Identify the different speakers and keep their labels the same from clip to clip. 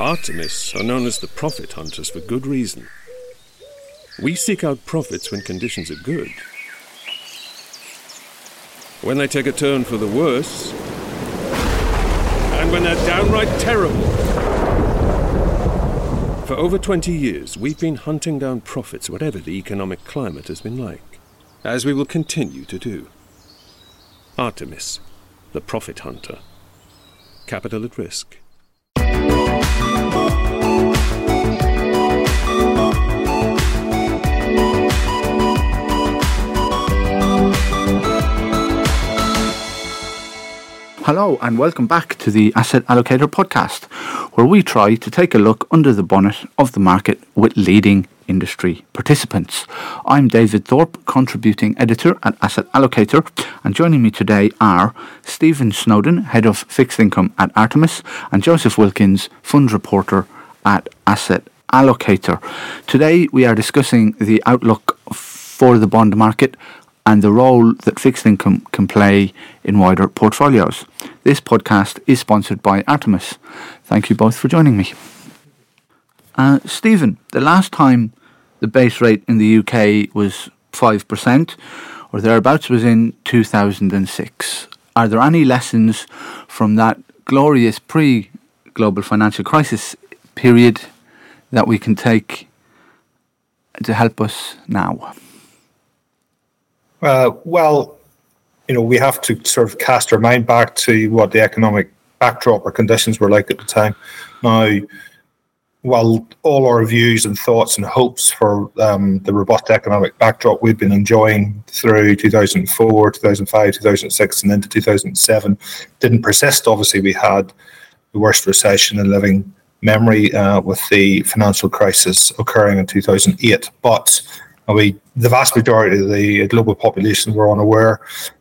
Speaker 1: Artemis are known as the profit hunters for good reason. We seek out profits when conditions are good. When they take a turn for the worse, and when they're downright terrible. For over 20 years, we've been hunting down profits, whatever the economic climate has been like, as we will continue to do. Artemis, the profit hunter. Capital at risk.
Speaker 2: Hello, and welcome back to the Asset Allocator podcast, where we try to take a look under the bonnet of the market with leading industry participants. I'm David Thorpe, contributing editor at Asset Allocator, and joining me today are Stephen Snowden, head of fixed income at Artemis, and Joseph Wilkins, fund reporter at Asset Allocator. Today we are discussing the outlook for the bond market and the role that fixed income can play in wider portfolios. This podcast is sponsored by Artemis. Thank you both for joining me. Uh, Stephen, the last time the base rate in the UK was 5% or thereabouts was in 2006. Are there any lessons from that glorious pre global financial crisis period that we can take to help us now?
Speaker 3: Uh, well, you know, we have to sort of cast our mind back to what the economic backdrop or conditions were like at the time. Now, while all our views and thoughts and hopes for um, the robust economic backdrop we've been enjoying through 2004, 2005, 2006, and into 2007 didn't persist, obviously, we had the worst recession in living memory uh, with the financial crisis occurring in 2008. But we, the vast majority of the global population were unaware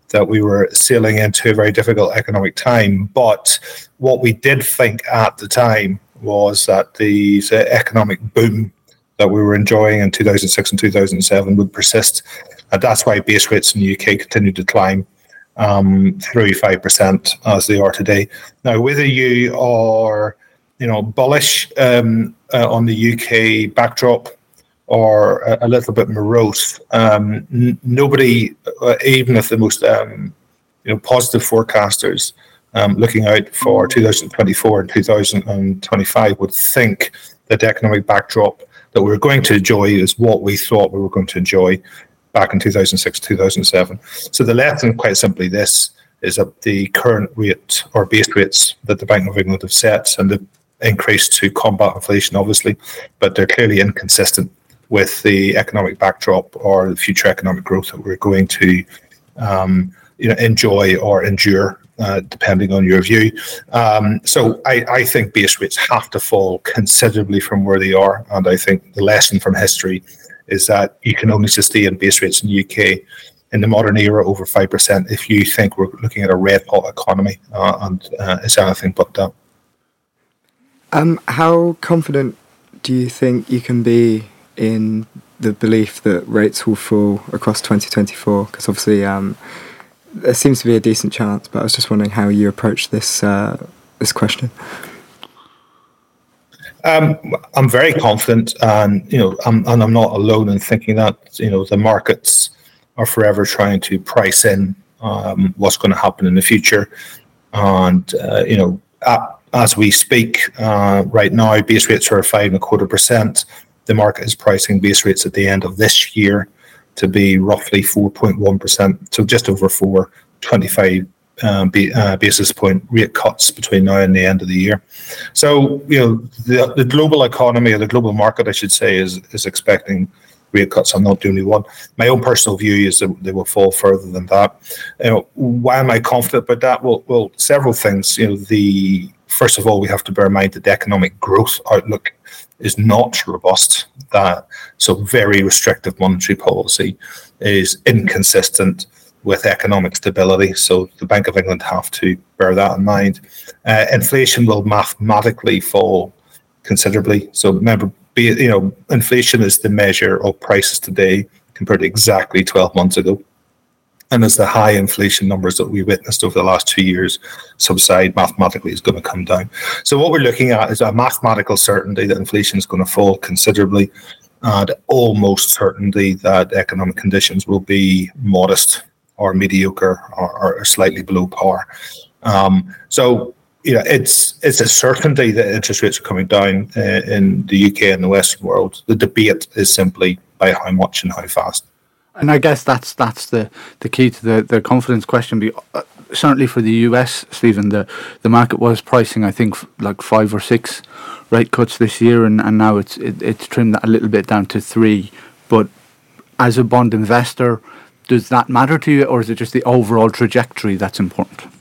Speaker 3: that we were sailing into a very difficult economic time. But what we did think at the time was that the, economic boom that we were enjoying in 2006 and 2007 would persist. And that's why base rates in the UK continued to climb um, through 5% as they are today. Now, whether you are you know, bullish um, uh, on the UK backdrop or a, a little bit morose. Um, n- nobody, uh, even if the most um, you know positive forecasters um, looking out for 2024 and 2025 would think that the economic backdrop that we're going to enjoy is what we thought we were going to enjoy back in 2006 2007 so the lesson quite simply this is that the current rate or base rates that the bank of england have set and the increase to combat inflation obviously but they're clearly inconsistent with the economic backdrop or the future economic growth that we're going to um, you know enjoy or endure uh, depending on your view. Um, so I, I, think base rates have to fall considerably from where they are, and I think the lesson from history is that you can only sustain base rates in the UK in the modern era over five percent if you think we're looking at a red hot economy, uh, and uh, it's anything but that.
Speaker 4: Um, how confident do you think you can be in the belief that rates will fall across 2024? Because obviously, um, there seems to be a decent chance, but I was just wondering how you approach this uh, this question.
Speaker 3: Um, I'm very confident, and you know, I'm, and I'm not alone in thinking that you know the markets are forever trying to price in um, what's going to happen in the future, and uh, you know, at, as we speak uh, right now, base rates are five and a quarter percent the market is pricing base rates at the end of this year to be roughly 4.1%, so just over 4, 25 um, uh, basis point rate cuts between now and the end of the year. So, you know, the, the global economy or the global market, I should say, is, is expecting rate cuts. I'm not the only one. My own personal view is that they will fall further than that. You know, why am I confident about that? Well, well, several things. You know, the first of all, we have to bear in mind that the economic growth outlook is not robust. That so very restrictive monetary policy is inconsistent with economic stability. So the Bank of England have to bear that in mind. Uh, inflation will mathematically fall considerably. So remember, be, you know, inflation is the measure of prices today compared to exactly 12 months ago. And as the high inflation numbers that we witnessed over the last two years subside, mathematically is going to come down. So what we're looking at is a mathematical certainty that inflation is going to fall considerably, and almost certainty that economic conditions will be modest or mediocre or, or slightly below par. Um, so you know, it's it's a certainty that interest rates are coming down uh, in the UK and the Western world. The debate is simply by how much and how fast.
Speaker 2: And I guess that's that's the, the key to the, the confidence question. Uh, certainly for the US, Stephen, the, the market was pricing, I think, like five or six rate cuts this year, and, and now it's it, it's trimmed that a little bit down to three. But as a bond investor, does that matter to you, or is it just the overall trajectory that's important?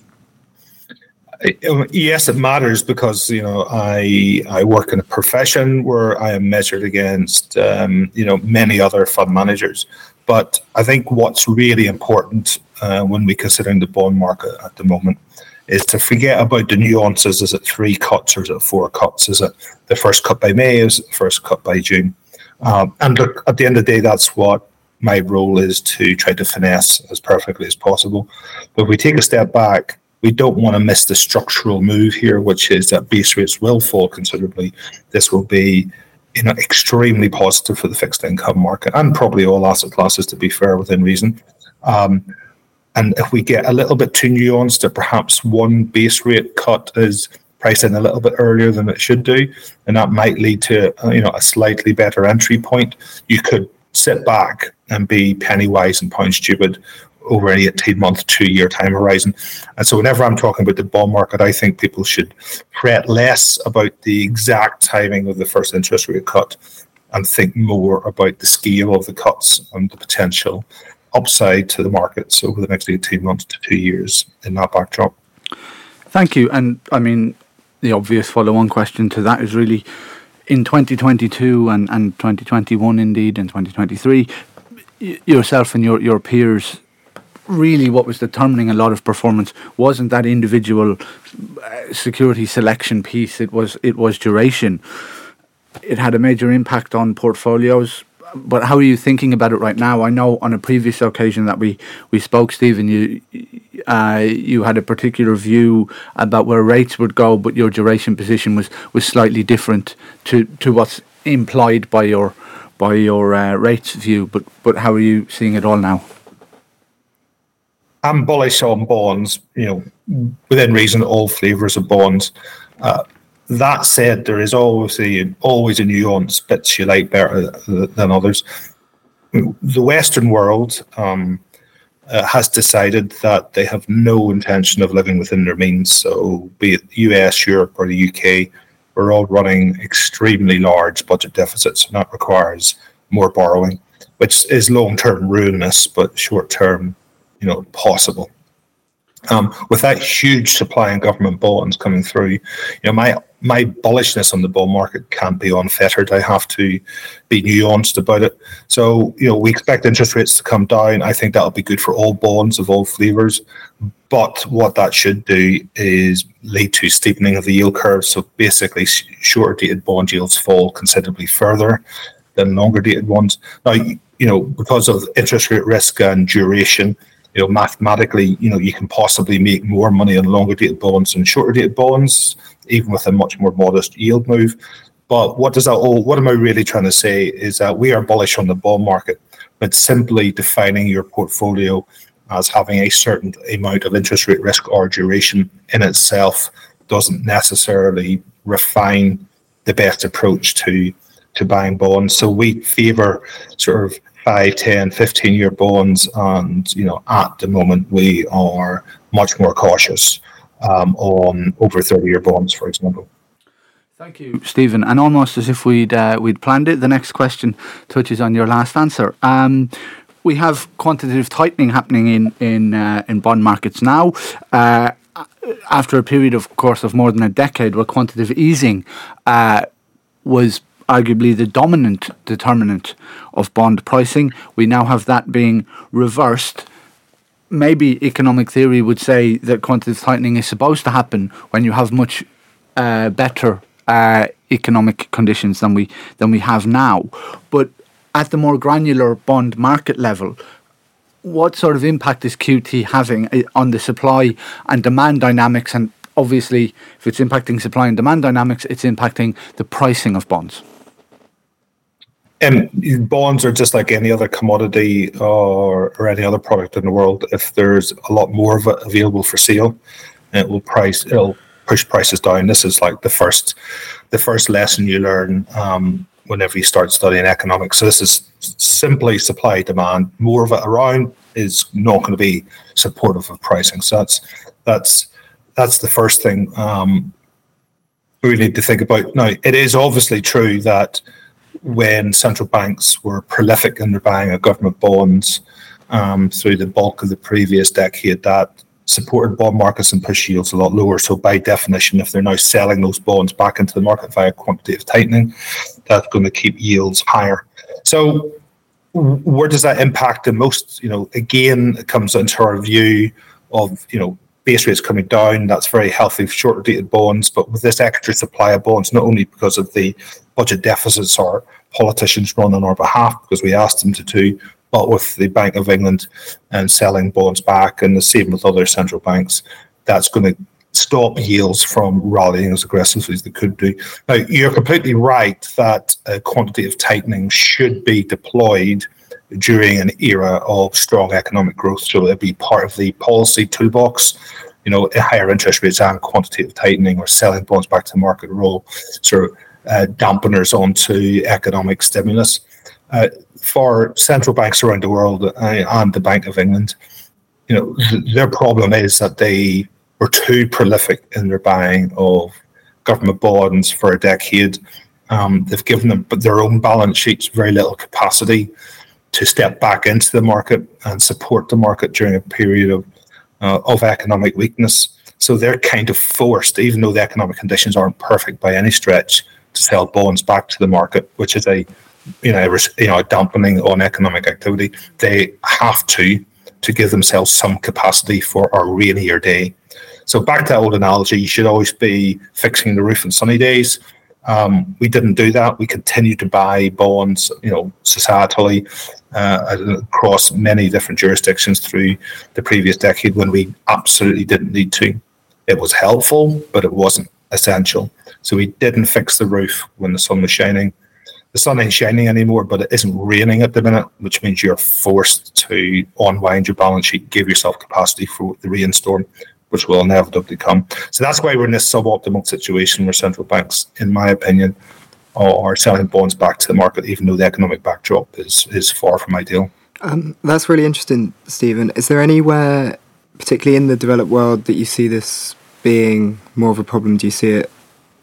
Speaker 3: Yes, it matters because you know I I work in a profession where I am measured against um, you know many other fund managers, but I think what's really important uh, when we're considering the bond market at the moment is to forget about the nuances. Is it three cuts or is it four cuts? Is it the first cut by May? Is it the first cut by June? Um, and look, at the end of the day, that's what my role is to try to finesse as perfectly as possible. But if we take a step back, we don't want to miss the structural move here, which is that base rates will fall considerably. This will be you know, extremely positive for the fixed income market and probably all asset classes, to be fair, within reason. Um, and if we get a little bit too nuanced, that perhaps one base rate cut is priced in a little bit earlier than it should do, and that might lead to uh, you know a slightly better entry point. You could sit back and be penny wise and pound stupid over an 18 month, two year time horizon. And so, whenever I'm talking about the bond market, I think people should fret less about the exact timing of the first interest rate cut and think more about the scale of the cuts and the potential upside to the markets over the next 18 months to two years in that backdrop.
Speaker 2: Thank you. And I mean, the obvious follow on question to that is really in 2022 and, and 2021, indeed, and 2023, yourself and your, your peers really what was determining a lot of performance wasn't that individual uh, security selection piece. It was it was duration. It had a major impact on portfolios. But how are you thinking about it right now? I know on a previous occasion that we, we spoke, Stephen, you uh, you had a particular view about where rates would go, but your duration position was, was slightly different to, to what's implied by your by your uh, rates view. But but how are you seeing it all now?
Speaker 3: I'm bullish on bonds, you know, within reason, all flavors of bonds. Uh, that said, there is always a, always a nuance, bits you like better than others. The Western world um, uh, has decided that they have no intention of living within their means. So, be it US, Europe, or the UK, we're all running extremely large budget deficits, and that requires more borrowing, which is long term ruinous, but short term you know possible. Um, with that huge supply in government bonds coming through, you know my my bullishness on the bond market can't be unfettered. I have to be nuanced about it. So you know we expect interest rates to come down. I think that'll be good for all bonds of all flavors. But what that should do is lead to steepening of the yield curve. So basically, shorter dated bond yields fall considerably further than longer dated ones. Now, you know, because of interest rate risk and duration, you know, mathematically, you know, you can possibly make more money on longer dated bonds and shorter dated bonds, even with a much more modest yield move. But what does that all, what am I really trying to say is that we are bullish on the bond market, but simply defining your portfolio as having a certain amount of interest rate risk or duration in itself doesn't necessarily refine the best approach to to buying bonds. So we favor sort of 5, 10, 15 year bonds. And, you know, at the moment, we are much more cautious um, on over 30 year bonds, for example.
Speaker 2: Thank you, Stephen. And almost as if we'd uh, we'd planned it, the next question touches on your last answer. Um, we have quantitative tightening happening in in uh, in bond markets now. Uh, after a period, of course, of more than a decade, where quantitative easing uh, was arguably the dominant determinant of bond pricing. We now have that being reversed. Maybe economic theory would say that quantitative tightening is supposed to happen when you have much uh, better uh, economic conditions than we than we have now. But at the more granular bond market level, what sort of impact is QT having uh, on the supply and demand dynamics? And obviously, if it's impacting supply and demand dynamics, it's impacting the pricing of bonds.
Speaker 3: And bonds are just like any other commodity or, or any other product in the world. If there's a lot more of it available for sale, it will price it'll push prices down. This is like the first the first lesson you learn um, whenever you start studying economics. So this is simply supply demand. More of it around is not going to be supportive of pricing. So that's that's that's the first thing um, we need to think about. Now, it is obviously true that when central banks were prolific in buying of government bonds um, through the bulk of the previous decade, that supported bond markets and push yields a lot lower. So by definition, if they're now selling those bonds back into the market via quantitative tightening, that's going to keep yields higher. So where does that impact the most? You know, again, it comes into our view of you know base rates coming down. That's very healthy for shorter dated bonds. But with this extra supply of bonds, not only because of the budget deficits our politicians run on our behalf because we asked them to do, but with the Bank of England and selling bonds back, and the same with other central banks, that's going to stop yields from rallying as aggressively as they could do. Now, you're completely right that uh, quantitative tightening should be deployed during an era of strong economic growth. So it'd be part of the policy toolbox. You know, higher interest rates and quantitative tightening or selling bonds back to market role of uh, dampeners onto economic stimulus. Uh, for central banks around the world uh, and the Bank of England, you know, th- their problem is that they were too prolific in their buying of government bonds for a decade. Um, they've given them but their own balance sheets very little capacity to step back into the market and support the market during a period of uh, of economic weakness. So they're kind of forced, even though the economic conditions aren't perfect by any stretch, to sell bonds back to the market, which is a you know, you know, a dampening on economic activity. They have to to give themselves some capacity for a rainier day. So back to that old analogy, you should always be fixing the roof on sunny days. Um, we didn't do that. We continued to buy bonds, you know, societally uh, across many different jurisdictions through the previous decade when we absolutely didn't need to. It was helpful, but it wasn't essential. So we didn't fix the roof when the sun was shining the sun ain't shining anymore, but it isn't raining at the minute, which means you're forced to unwind your balance sheet, give yourself capacity for the rainstorm, which will inevitably come. So that's why we're in this suboptimal situation where central banks, in my opinion, are selling bonds back to the market, even though the economic backdrop is is far from ideal.
Speaker 4: Um, that's really interesting, Stephen. Is there anywhere, particularly in the developed world, that you see this being more of a problem? Do you see it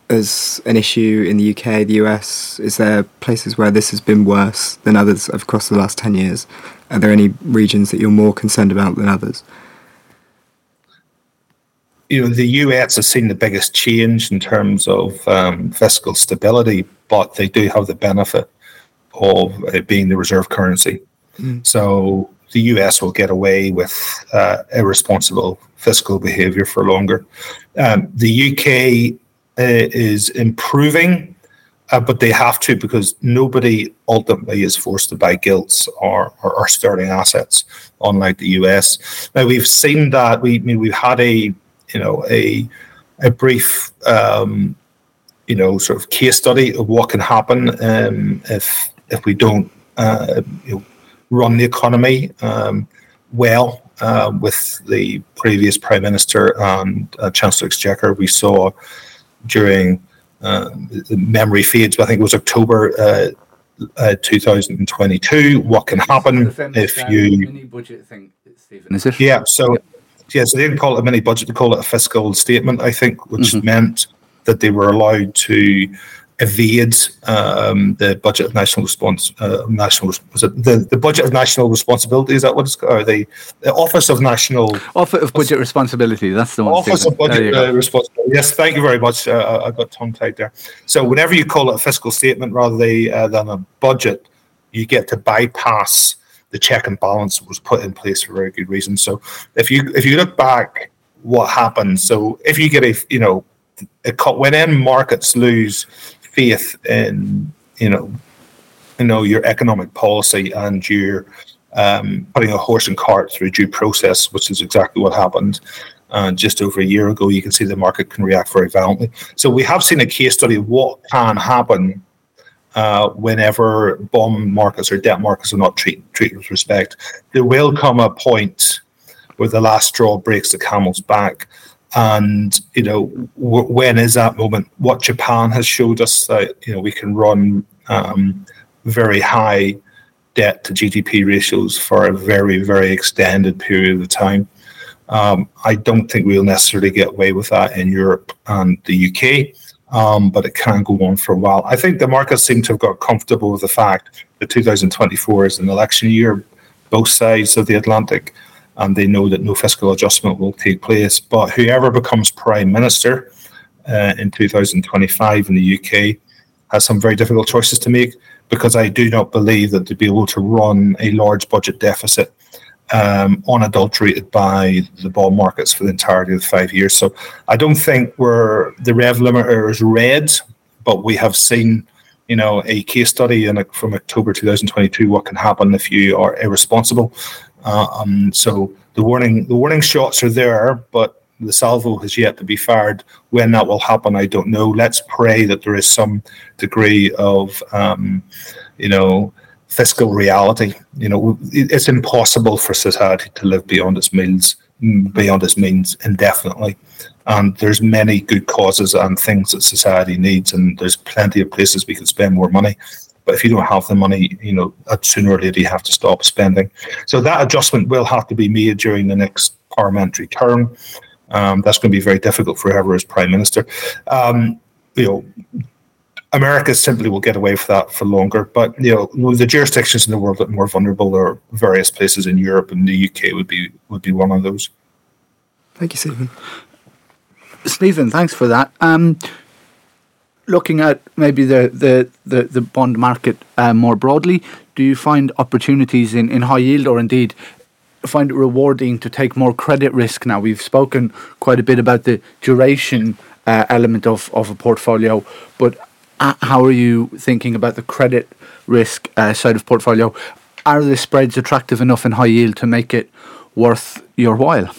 Speaker 4: as an issue in the UK, the US? Is there places where this has been worse than others across the last 10 years? Are there any regions that you're more concerned about than others?
Speaker 3: You know, the US has seen the biggest change in terms of um, fiscal stability, but they do have the benefit of it being the reserve currency. Mm. So the US will get away with uh, irresponsible fiscal behavior for longer. Um, the UK is improving, uh, but they have to because nobody ultimately is forced to buy gilts or, or, or sterling assets, unlike the US. Now we've seen that we I mean we've had a you know a a brief um, you know sort of case study of what can happen um, if if we don't uh, you know, run the economy um, well. Uh, with the previous prime minister and uh, chancellor exchequer, we saw during uh, the memory fades. I think it was October uh, uh, 2022. What can happen if you
Speaker 2: mini budget thing, Stephen? Is it?
Speaker 3: Yeah. So yeah. so they didn't call it a mini budget; they call it a fiscal statement. I think, which mm-hmm. meant that they were allowed to evade um, the budget of national response. Uh, national was it the, the budget of national responsibility? Is that what it's called? Or the, the Office of National
Speaker 2: Office of Budget Responsibility. That's the one.
Speaker 3: Office of Budget uh, Responsibility. Yes, thank you very much. Uh, I got tongue tied there. So whenever you call it a fiscal statement rather uh, than a budget, you get to bypass the check and balance that was put in place for very good reason. So if you if you look back, what happened? So if you get a you know when end markets lose faith in you know you know your economic policy and your um, putting a horse and cart through due process, which is exactly what happened. Uh, just over a year ago, you can see the market can react very violently. So we have seen a case study of what can happen uh, whenever bond markets or debt markets are not treat, treated with respect. There will come a point where the last straw breaks the camel's back. And you know w- when is that moment? What Japan has showed us that you know we can run um, very high debt to GDP ratios for a very very extended period of time. Um, I don't think we'll necessarily get away with that in Europe and the UK um, but it can go on for a while. I think the markets seem to have got comfortable with the fact that 2024 is an election year, both sides of the Atlantic, and they know that no fiscal adjustment will take place. But whoever becomes prime minister uh, in 2025 in the UK has some very difficult choices to make because I do not believe that to be able to run a large budget deficit um, unadulterated by the bond markets for the entirety of the five years. So I don't think we're the rev limiter is red, but we have seen, you know, a case study in, from October 2022 what can happen if you are irresponsible. Uh, um, so the warning the warning shots are there, but the salvo has yet to be fired. When that will happen, I don't know. Let's pray that there is some degree of, um, you know, fiscal reality. You know, it's impossible for society to live beyond its means, beyond its means indefinitely. And there's many good causes and things that society needs, and there's plenty of places we can spend more money. But if you don't have the money, you know, sooner or later you have to stop spending. So that adjustment will have to be made during the next parliamentary term. Um, that's going to be very difficult for whoever is prime minister. Um, you know, America simply will get away with that for longer. But you know, the jurisdictions in the world that are more vulnerable are various places in Europe, and the UK would be would be one of those.
Speaker 4: Thank you, Stephen.
Speaker 2: Stephen, thanks for that. Um, looking at maybe the the, the, the bond market uh, more broadly, do you find opportunities in, in high yield, or indeed find it rewarding to take more credit risk? Now we've spoken quite a bit about the duration uh, element of, of a portfolio, but how are you thinking about the credit risk uh, side of portfolio? Are the spreads attractive enough in high yield to make it worth your while?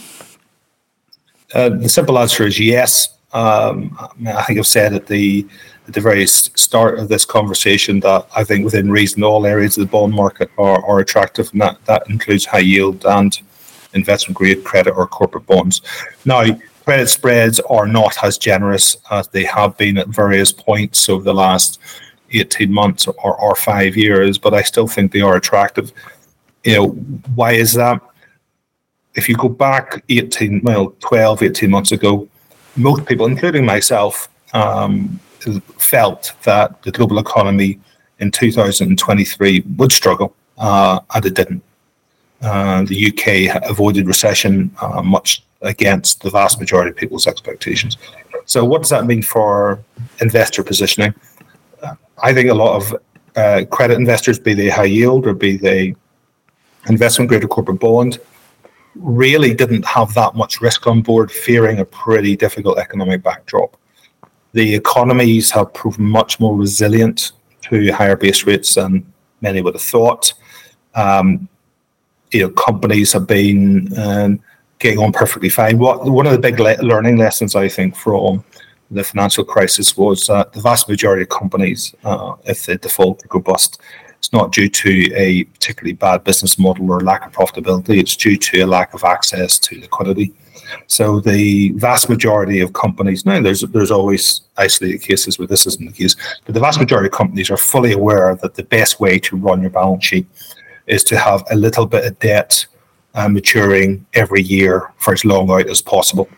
Speaker 3: Uh, the simple answer is yes. Um, I think I've said at the at the very start of this conversation that I think within reason all areas of the bond market are, are attractive, and that, that includes high yield and investment grade credit or corporate bonds. Now, credit spreads are not as generous as they have been at various points over the last 18 months or, or five years, but I still think they are attractive. You know, why is that? If you go back 18, well, 12, 18 months ago, most people, including myself, um, felt that the global economy in 2023 would struggle, uh, and it didn't. Uh, the UK avoided recession uh, much against the vast majority of people's expectations. So, what does that mean for investor positioning? I think a lot of uh, credit investors, be they high yield or be they investment grade or corporate bond, really didn't have that much risk on board, fearing a pretty difficult economic backdrop. The economies have proven much more resilient to higher base rates than many would have thought. Um, you know, companies have been um, getting on perfectly fine. What one of the big le- learning lessons I think from the financial crisis was that the vast majority of companies, uh, if they default go bust, it's not due to a particularly bad business model or lack of profitability. It's due to a lack of access to liquidity. So the vast majority of companies now there's there's always isolated cases where this isn't the case, but the vast majority of companies are fully aware that the best way to run your balance sheet is to have a little bit of debt uh, maturing every year for as long out as possible.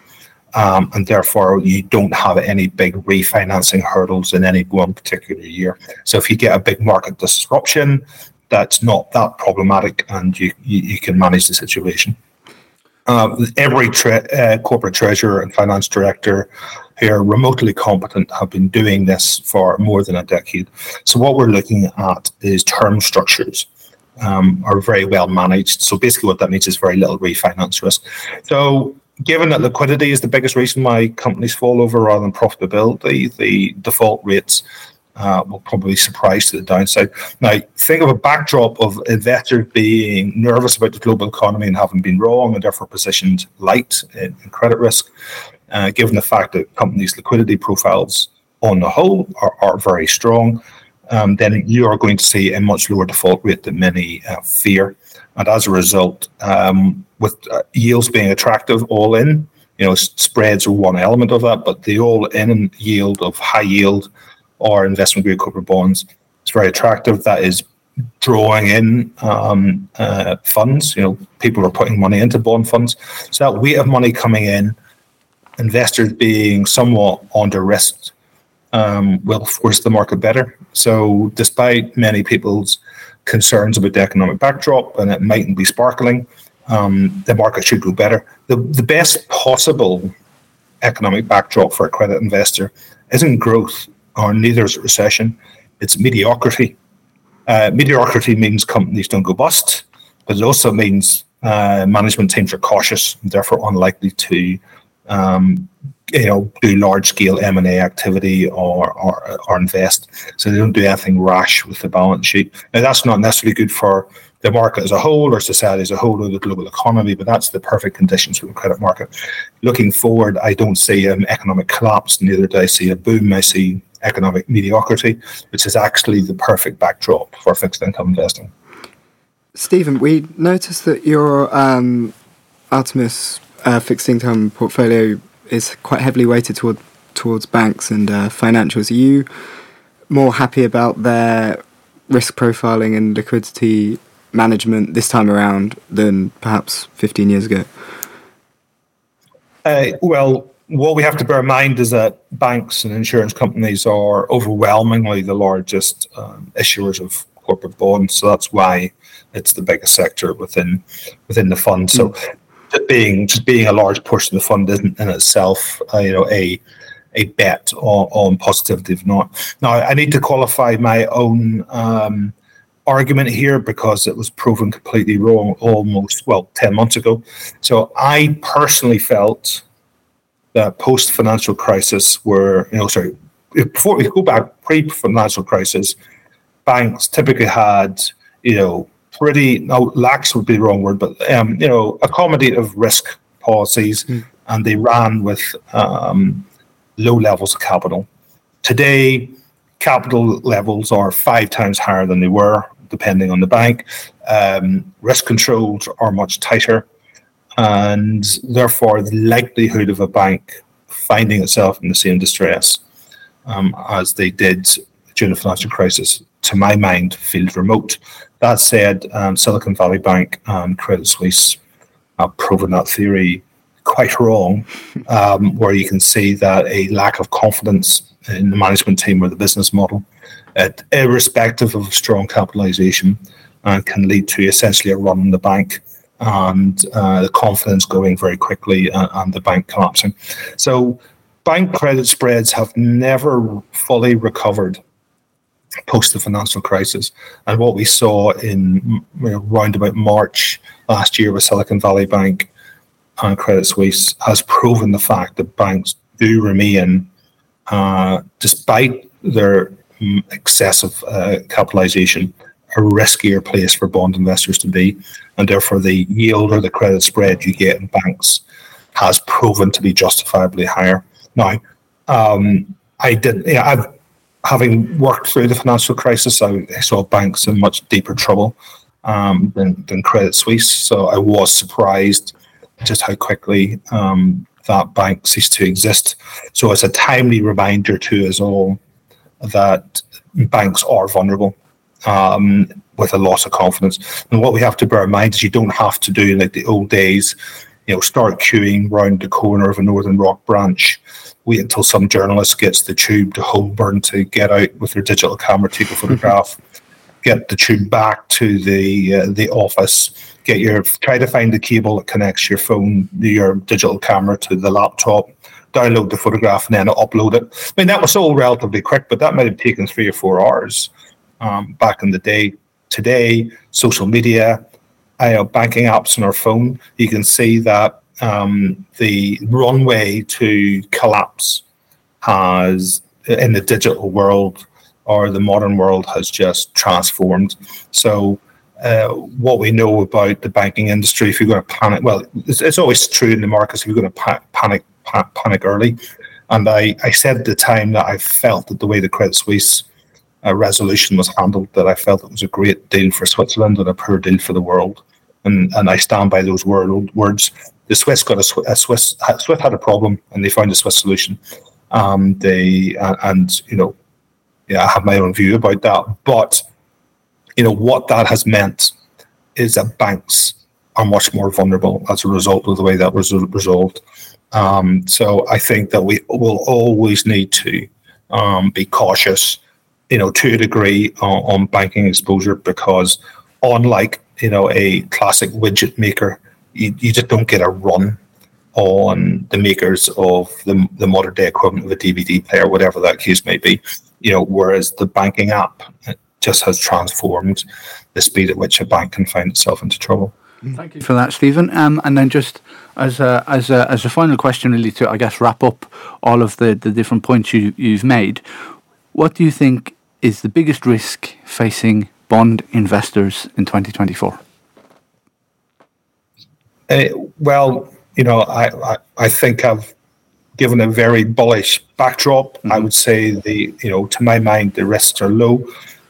Speaker 3: Um, and therefore, you don't have any big refinancing hurdles in any one particular year. So, if you get a big market disruption, that's not that problematic, and you you, you can manage the situation. Uh, every tre- uh, corporate treasurer and finance director who are remotely competent have been doing this for more than a decade. So, what we're looking at is term structures um, are very well managed. So basically, what that means is very little refinance risk. So given that liquidity is the biggest reason why companies fall over rather than profitability, the default rates uh, will probably surprise to the downside. Now, think of a backdrop of investors being nervous about the global economy and having been wrong and therefore positioned light in, in credit risk, uh, given the fact that companies' liquidity profiles on the whole are, are very strong. Um, then you are going to see a much lower default rate than many uh, fear. And as a result, um, with uh, yields being attractive all in, you know, spreads are one element of that, but the all in yield of high yield or investment grade corporate bonds. is very attractive. That is drawing in um, uh, funds. You know, people are putting money into bond funds. So that weight of money coming in, investors being somewhat under risk, um, will force the market better. So, despite many people's concerns about the economic backdrop and it mightn't be sparkling, um, the market should go better. The, the best possible economic backdrop for a credit investor isn't growth, or neither is recession. It's mediocrity. Uh, mediocrity means companies don't go bust, but it also means uh, management teams are cautious and therefore unlikely to, um, you know, do large scale M and A activity or, or or invest. So they don't do anything rash with the balance sheet. Now that's not necessarily good for the market as a whole or society as a whole or the global economy, but that's the perfect conditions for the credit market. Looking forward, I don't see an economic collapse, neither do I see a boom. I see economic mediocrity, which is actually the perfect backdrop for fixed income investing.
Speaker 4: Stephen, we noticed that your um, Artemis uh, fixed income portfolio is quite heavily weighted toward, towards banks and uh, financials. Are you more happy about their risk profiling and liquidity management this time around than perhaps 15 years ago?
Speaker 3: Uh, well, what we have to bear in mind is that banks and insurance companies are overwhelmingly the largest um, issuers of corporate bonds. So that's why it's the biggest sector within within the fund. So mm. Being just being a large portion of the fund isn't in itself, uh, you know, a a bet on, on positivity if not. Now I need to qualify my own um, argument here because it was proven completely wrong almost well 10 months ago. So I personally felt that post financial crisis were, you know, sorry, before we go back pre financial crisis, banks typically had, you know, pretty, no, lax would be the wrong word, but, um, you know, accommodative risk policies, mm. and they ran with um, low levels of capital. Today, capital levels are five times higher than they were, depending on the bank. Um, risk controls are much tighter and therefore the likelihood of a bank finding itself in the same distress um, as they did during the financial crisis, to my mind, feels remote. That said, um, Silicon Valley Bank and Credit Suisse have proven that theory quite wrong, um, where you can see that a lack of confidence in the management team or the business model, at, irrespective of strong capitalization, uh, can lead to essentially a run on the bank and uh, the confidence going very quickly and, and, the bank collapsing. So, bank credit spreads have never fully recovered post the financial crisis. And what we saw in you know, round about March last year with Silicon Valley Bank and Credit Suisse has proven the fact that banks do remain, uh, despite their excessive uh, capitalization, a riskier place for bond investors to be, and therefore the yield or the credit spread you get in banks has proven to be justifiably higher. Now, um, I did, yeah, I've having worked through the financial crisis, I, saw banks in much deeper trouble um, than, than Credit Suisse. So I was surprised just how quickly um, that bank ceased to exist. So it's a timely reminder to us all that banks are vulnerable um, with a loss of confidence. And what we have to bear in mind is you don't have to do like the old days, you know, start queuing round the corner of a Northern Rock branch, wait until some journalist gets the tube to Holborn to get out with their digital camera, take a photograph, get the tube back to the uh, the office, get your try to find the cable that connects your phone, your digital camera to the laptop, download the photograph and then upload it. I mean that was all relatively quick, but that might have taken three or four hours um, back in the day. Today, social media, uh, banking apps on our phone, you can see that um, the runway to collapse has, in the digital world, or the modern world has just transformed. So, uh, what we know about the banking industry, if you're going to panic, well, it's, it's always true in the markets. If you're going to pa- panic, pa- panic early, and I, I said at the time that I felt that the way the Credit Suisse uh, resolution was handled, that I felt it was a great deal for Switzerland and a poor deal for the world. And, and I stand by those word, words. The Swiss got a, a Swiss Swiss had a problem, and they found a Swiss solution. Um, they uh, and you know, yeah, I have my own view about that. But you know what that has meant is that banks are much more vulnerable as a result of the way that was resolved. Um, so I think that we will always need to um, be cautious, you know, to a degree on, on, banking exposure because unlike you know a classic widget maker, you, you just don't get a run on the makers of the, the modern day equivalent of a DVD player, whatever that case may be. You know, whereas the banking app just has transformed the speed at which a bank can find itself into trouble.
Speaker 2: Thank you for that, Stephen. Um, and then just as a, as a, as a final question, really, to I guess wrap up all of the, the different points you, you've made, what do you think is the biggest risk facing bond investors in 2024?
Speaker 3: Uh, well, you know, I, I, I, think I've given a very bullish backdrop. Mm-hmm. I would say the, you know, to my mind, the risks are low.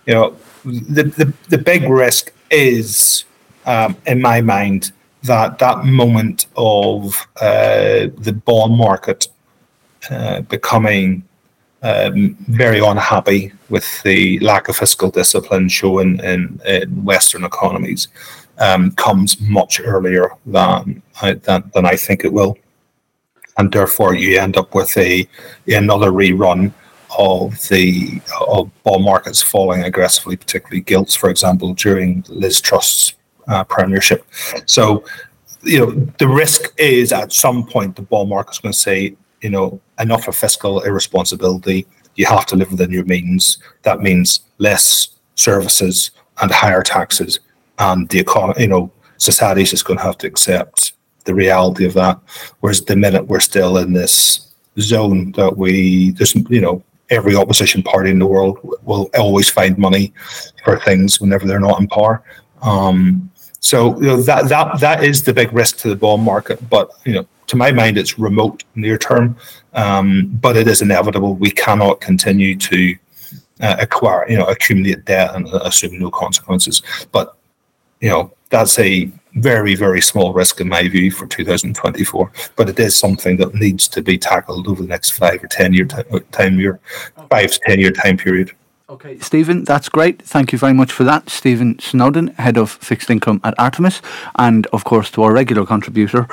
Speaker 3: You know, the, the, the big risk is um, in my mind, that that moment of uh, the bond market uh, becoming um, very unhappy with the lack of fiscal discipline shown in, in Western economies um, comes much earlier than, than than I think it will, and therefore you end up with a another rerun of the of bond markets falling aggressively, particularly gilts, for example, during Liz Truss's uh, premiership. So, you know, the risk is at some point the bond market's going to say, you know, enough of fiscal irresponsibility. You have to live within your means. That means less services and higher taxes. And the economy, you know, society is just going to have to accept the reality of that. Whereas the minute we're still in this zone that we, there's, you know, every opposition party in the world will always find money for things whenever they're not in power. Um, so you know, that that that is the big risk to the bond market. But you know, to my mind, it's remote near term, um, but it is inevitable. We cannot continue to uh, acquire, you know, accumulate debt and assume no consequences. But you know, that's a very very small risk in my view for 2024. But it is something that needs to be tackled over the next five or ten year time year, five to ten year time period.
Speaker 2: Okay, Stephen, that's great. Thank you very much for that. Stephen Snowden, Head of Fixed Income at Artemis, and of course to our regular contributor,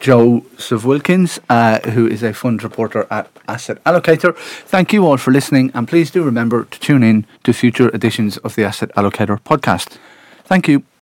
Speaker 2: Joseph Wilkins, uh, who is a fund reporter at Asset Allocator. Thank you all for listening, and please do remember to tune in to future editions of the Asset Allocator podcast. Thank you.